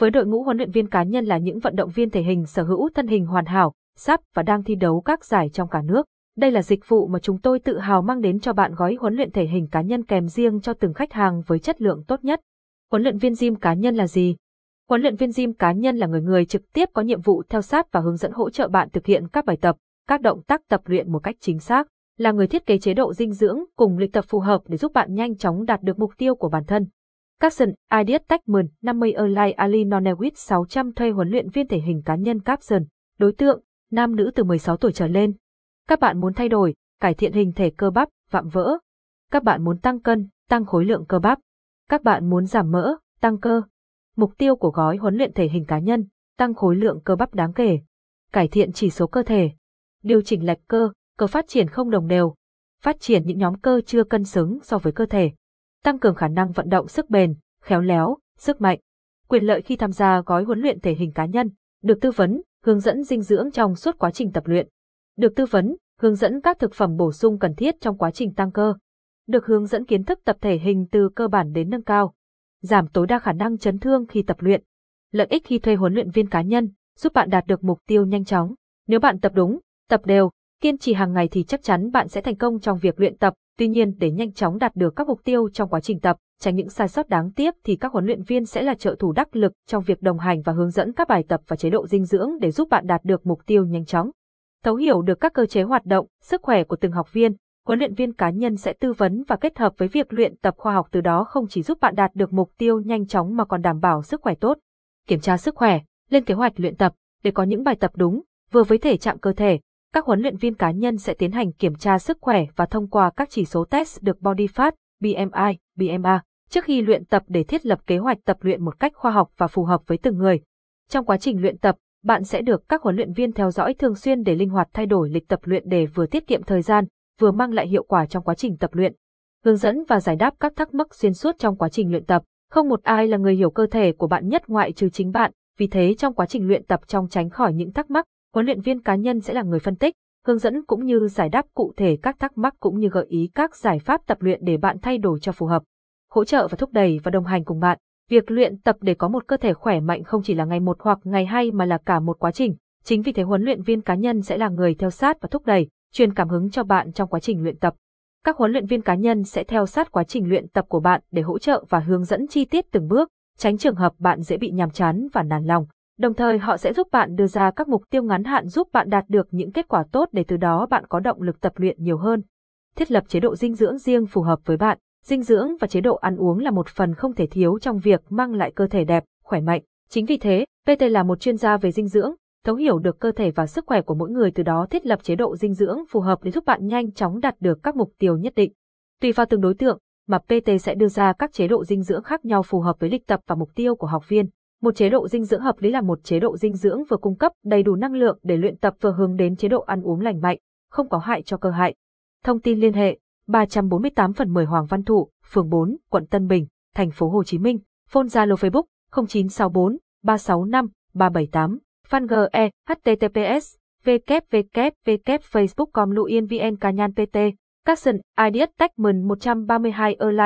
Với đội ngũ huấn luyện viên cá nhân là những vận động viên thể hình sở hữu thân hình hoàn hảo, sắp và đang thi đấu các giải trong cả nước. Đây là dịch vụ mà chúng tôi tự hào mang đến cho bạn gói huấn luyện thể hình cá nhân kèm riêng cho từng khách hàng với chất lượng tốt nhất. Huấn luyện viên gym cá nhân là gì? Huấn luyện viên gym cá nhân là người người trực tiếp có nhiệm vụ theo sát và hướng dẫn hỗ trợ bạn thực hiện các bài tập, các động tác tập luyện một cách chính xác, là người thiết kế chế độ dinh dưỡng cùng lịch tập phù hợp để giúp bạn nhanh chóng đạt được mục tiêu của bản thân. Capson, Ideas Techman, 50 Erlai Ali Nonewit 600 thuê huấn luyện viên thể hình cá nhân Capson. Đối tượng, nam nữ từ 16 tuổi trở lên. Các bạn muốn thay đổi, cải thiện hình thể cơ bắp, vạm vỡ. Các bạn muốn tăng cân, tăng khối lượng cơ bắp. Các bạn muốn giảm mỡ, tăng cơ. Mục tiêu của gói huấn luyện thể hình cá nhân, tăng khối lượng cơ bắp đáng kể. Cải thiện chỉ số cơ thể. Điều chỉnh lệch cơ, cơ phát triển không đồng đều. Phát triển những nhóm cơ chưa cân xứng so với cơ thể tăng cường khả năng vận động sức bền, khéo léo, sức mạnh. Quyền lợi khi tham gia gói huấn luyện thể hình cá nhân, được tư vấn, hướng dẫn dinh dưỡng trong suốt quá trình tập luyện. Được tư vấn, hướng dẫn các thực phẩm bổ sung cần thiết trong quá trình tăng cơ. Được hướng dẫn kiến thức tập thể hình từ cơ bản đến nâng cao. Giảm tối đa khả năng chấn thương khi tập luyện. Lợi ích khi thuê huấn luyện viên cá nhân, giúp bạn đạt được mục tiêu nhanh chóng. Nếu bạn tập đúng, tập đều, kiên trì hàng ngày thì chắc chắn bạn sẽ thành công trong việc luyện tập, Tuy nhiên để nhanh chóng đạt được các mục tiêu trong quá trình tập, tránh những sai sót đáng tiếc thì các huấn luyện viên sẽ là trợ thủ đắc lực trong việc đồng hành và hướng dẫn các bài tập và chế độ dinh dưỡng để giúp bạn đạt được mục tiêu nhanh chóng. Thấu hiểu được các cơ chế hoạt động, sức khỏe của từng học viên, huấn luyện viên cá nhân sẽ tư vấn và kết hợp với việc luyện tập khoa học từ đó không chỉ giúp bạn đạt được mục tiêu nhanh chóng mà còn đảm bảo sức khỏe tốt. Kiểm tra sức khỏe, lên kế hoạch luyện tập để có những bài tập đúng, vừa với thể trạng cơ thể, các huấn luyện viên cá nhân sẽ tiến hành kiểm tra sức khỏe và thông qua các chỉ số test được Body Fat, BMI, BMA trước khi luyện tập để thiết lập kế hoạch tập luyện một cách khoa học và phù hợp với từng người. Trong quá trình luyện tập, bạn sẽ được các huấn luyện viên theo dõi thường xuyên để linh hoạt thay đổi lịch tập luyện để vừa tiết kiệm thời gian, vừa mang lại hiệu quả trong quá trình tập luyện. Hướng dẫn và giải đáp các thắc mắc xuyên suốt trong quá trình luyện tập. Không một ai là người hiểu cơ thể của bạn nhất ngoại trừ chính bạn, vì thế trong quá trình luyện tập trong tránh khỏi những thắc mắc, huấn luyện viên cá nhân sẽ là người phân tích, hướng dẫn cũng như giải đáp cụ thể các thắc mắc cũng như gợi ý các giải pháp tập luyện để bạn thay đổi cho phù hợp. Hỗ trợ và thúc đẩy và đồng hành cùng bạn. Việc luyện tập để có một cơ thể khỏe mạnh không chỉ là ngày một hoặc ngày hai mà là cả một quá trình. Chính vì thế huấn luyện viên cá nhân sẽ là người theo sát và thúc đẩy, truyền cảm hứng cho bạn trong quá trình luyện tập. Các huấn luyện viên cá nhân sẽ theo sát quá trình luyện tập của bạn để hỗ trợ và hướng dẫn chi tiết từng bước, tránh trường hợp bạn dễ bị nhàm chán và nản lòng. Đồng thời họ sẽ giúp bạn đưa ra các mục tiêu ngắn hạn giúp bạn đạt được những kết quả tốt để từ đó bạn có động lực tập luyện nhiều hơn. Thiết lập chế độ dinh dưỡng riêng phù hợp với bạn. Dinh dưỡng và chế độ ăn uống là một phần không thể thiếu trong việc mang lại cơ thể đẹp, khỏe mạnh. Chính vì thế, PT là một chuyên gia về dinh dưỡng, thấu hiểu được cơ thể và sức khỏe của mỗi người từ đó thiết lập chế độ dinh dưỡng phù hợp để giúp bạn nhanh chóng đạt được các mục tiêu nhất định. Tùy vào từng đối tượng, mà PT sẽ đưa ra các chế độ dinh dưỡng khác nhau phù hợp với lịch tập và mục tiêu của học viên. Một chế độ dinh dưỡng hợp lý là một chế độ dinh dưỡng vừa cung cấp đầy đủ năng lượng để luyện tập vừa hướng đến chế độ ăn uống lành mạnh, không có hại cho cơ hại. Thông tin liên hệ 348 phần 10 Hoàng Văn Thụ, phường 4, quận Tân Bình, thành phố Hồ Chí Minh, phone Zalo Facebook 0964 365 378, fan GE, https, www facebook com luyenvn cá nhan pt, capson, ideas techman 132 Online